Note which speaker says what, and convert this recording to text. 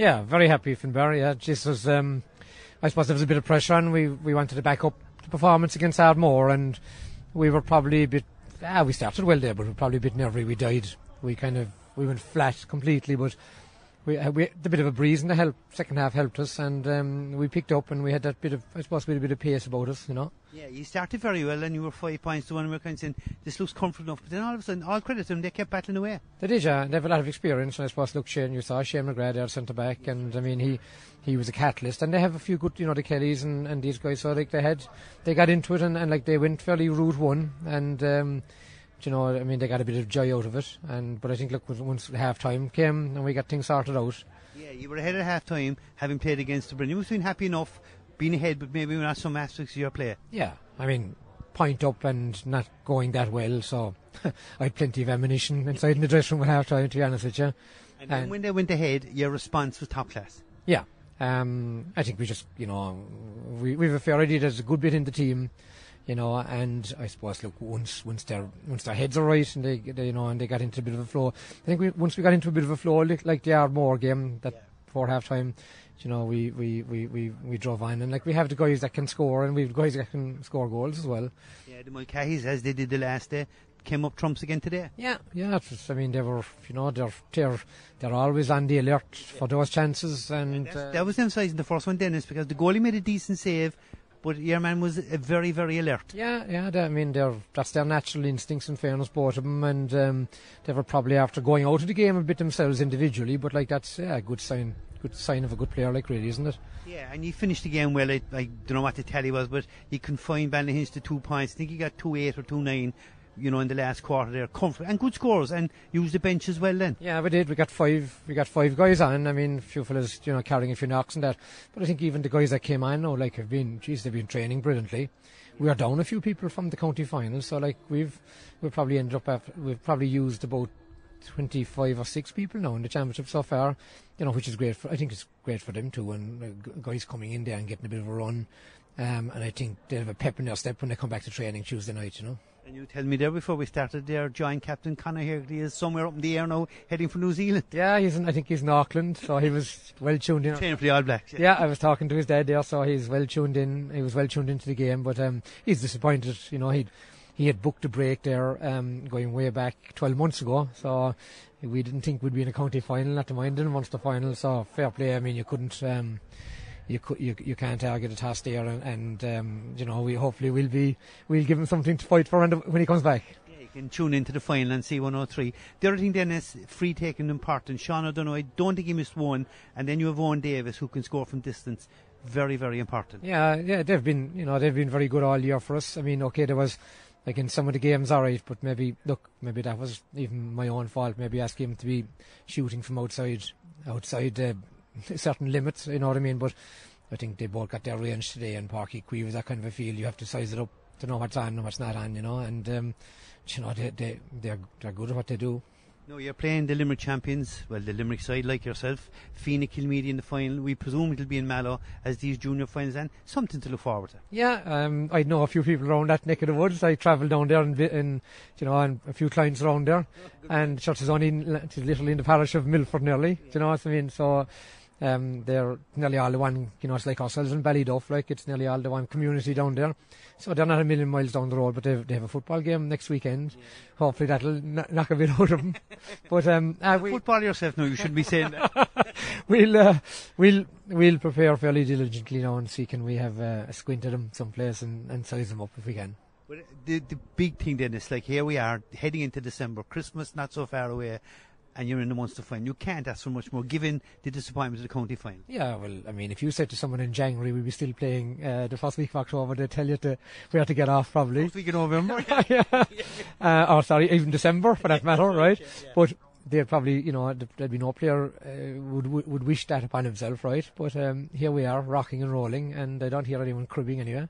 Speaker 1: Yeah, very happy Finbar. Yeah, just was. Um, I suppose there was a bit of pressure on. We we wanted to back up the performance against Ardmore, and we were probably a bit. Ah, we started well there, but we were probably a bit nervy. We died. We kind of we went flat completely, but we, uh, we the bit of a breeze in the help, second half helped us, and um, we picked up, and we had that bit of, I suppose, we had a bit of pace about us, you know.
Speaker 2: Yeah, you started very well, and you were five points to one, and we were kind of saying this looks comfortable enough. But then all of a sudden, all credit to them, they kept battling away.
Speaker 1: They did, yeah. And they have a lot of experience, and I suppose, look, Shane, you saw Shane McGrath there, centre back, and I mean, he he was a catalyst, and they have a few good, you know, the Kellys and, and these guys. So like they had, they got into it, and, and like they went fairly route one, and. Um, you know, I mean, they got a bit of joy out of it, and but I think look, once half time came and we got things sorted out,
Speaker 2: Yeah, you were ahead at half time, having played against the Britain. You must have been happy enough being ahead, but maybe not some aspects of your play.
Speaker 1: Yeah, I mean, point up and not going that well, so I had plenty of ammunition inside in the dressing room at half time, to be honest with you.
Speaker 2: And,
Speaker 1: And-
Speaker 2: when they went ahead, your response was top class.
Speaker 1: Yeah, um, I think we just, you know, we we have a fair idea there's a good bit in the team, you know, and I suppose look once once their once their heads are right and they, they you know and they got into a bit of a flow. I think we once we got into a bit of a flow like, like the Ardmore game that
Speaker 2: Yeah.
Speaker 1: before half time. You know, we, we, we, we, we drove on and like we have the guys that can score and we have guys that can score goals as well.
Speaker 2: Yeah, the Mulcahys, as they did the last day, came up trumps again today.
Speaker 1: Yeah, yeah. I mean, they were, you know, they're they're they're always on the alert for those chances, and
Speaker 2: That's-
Speaker 1: uh,
Speaker 2: that was emphasising the first one, Denis, because the goalie made a decent save, but your man was very, very alert.
Speaker 1: yeah, yeah. I mean, that's their natural instincts. In fairness, both of them, and um, they were probably after going out of the game a bit themselves individually, but like that's yeah, a good sign, good sign of a good player, like really, isn't it?
Speaker 2: Yeah, and you finished the game well. I, I don't know what the tally was, but you confined Ballinahinch to two points. I think he got two eight or two nine, you know, in the last quarter there. Comfort and good scores, and used the bench as well then.
Speaker 1: Yeah, we did. We got five. We got five guys on. I mean, a few fellas, you know, carrying a few knocks and that. But I think even the guys that came on now, like, have been, geez, they've been training brilliantly. We are down a few people from the county final, so like we've we probably ended up after, we've probably used about twenty five or six people now in the championship so far. You know, which is great for. I think it's great for them too, and guys coming in there and getting a bit of a run. Um, and I think they have a pep in their step when they come back to training Tuesday night. You know.
Speaker 2: And you tell me there before we started there, joint captain Conor Hegarty is somewhere up in the air now, heading for New Zealand.
Speaker 1: Yeah, he's in, I think he's in Auckland, so he was well tuned in.
Speaker 2: Training for the All Blacks.
Speaker 1: Yeah, I was talking to his dad there, so he's well tuned in. He was well tuned into the game, but um, he's disappointed. You know, he he had booked a break there, um, going way back 12 months ago. So we didn't think we'd be in a county final. Not to mind in a Munster final. So fair play. I mean, you couldn't. Um, you, you you can't argue the task there, and, and um, you know we hopefully will be we'll give him something to fight for when he comes back.
Speaker 2: Yeah, you can tune into the final and C103. The other thing then is free taking important. Sean O'Donoghue, I don't think he missed one, and then you have Owen Davis who can score from distance. Very, very important.
Speaker 1: Yeah, yeah, they've been, you know, they've been very good all year for us. I mean, okay, there was, like in some of the games, all right, but maybe, look, maybe that was even my own fault. Maybe asking him to be shooting from outside, outside uh, certain limits. You know what I mean? But I think they both got their range today, and Parky Quee was that kind of a feel. You have to size it up to know what's on and what's not on. You know, and um, you know they they they're they're good at what they do.
Speaker 2: No, you're playing the Limerick champions, well, the Limerick side like yourself, Feenagh-Kilmeedy in the final. We presume it'll be in Mallow as these junior finals, and something to look forward to.
Speaker 1: Yeah, um, I know a few people around that neck of the woods. I travelled down there and, and you know, and a few clients around there. and church is only in, literally in the parish of Milford nearly. Do you know what I mean? So um, they're nearly all the one, you know, it's like ourselves in Ballyduff, like it's nearly all the one community down there. So they're not a million miles down the road, but they have, they have a football game next weekend. Hopefully that'll kn- knock a bit out of them. but um, uh, we,
Speaker 2: Football yourself now, you shouldn't be saying that.
Speaker 1: we'll uh, we'll we'll prepare fairly diligently now and see can we have uh, a squint at them someplace and, and size them up if we can.
Speaker 2: But the, the big thing then is like here we are heading into December, Christmas not so far away, and you're in the Munster final. You can't ask for much more given the disappointment of the county final.
Speaker 1: Yeah, well, I mean, if you said to someone in January we'll be still playing uh, the first week of October, they'd tell you to we have to get off probably.
Speaker 2: First week in November.
Speaker 1: yeah. uh, or sorry, even December for that matter, right? But they'd probably, you know, th- there'd be no player uh, would would wish that upon himself, right? But um, here we are, rocking and rolling, and I don't hear anyone cribbing anyway.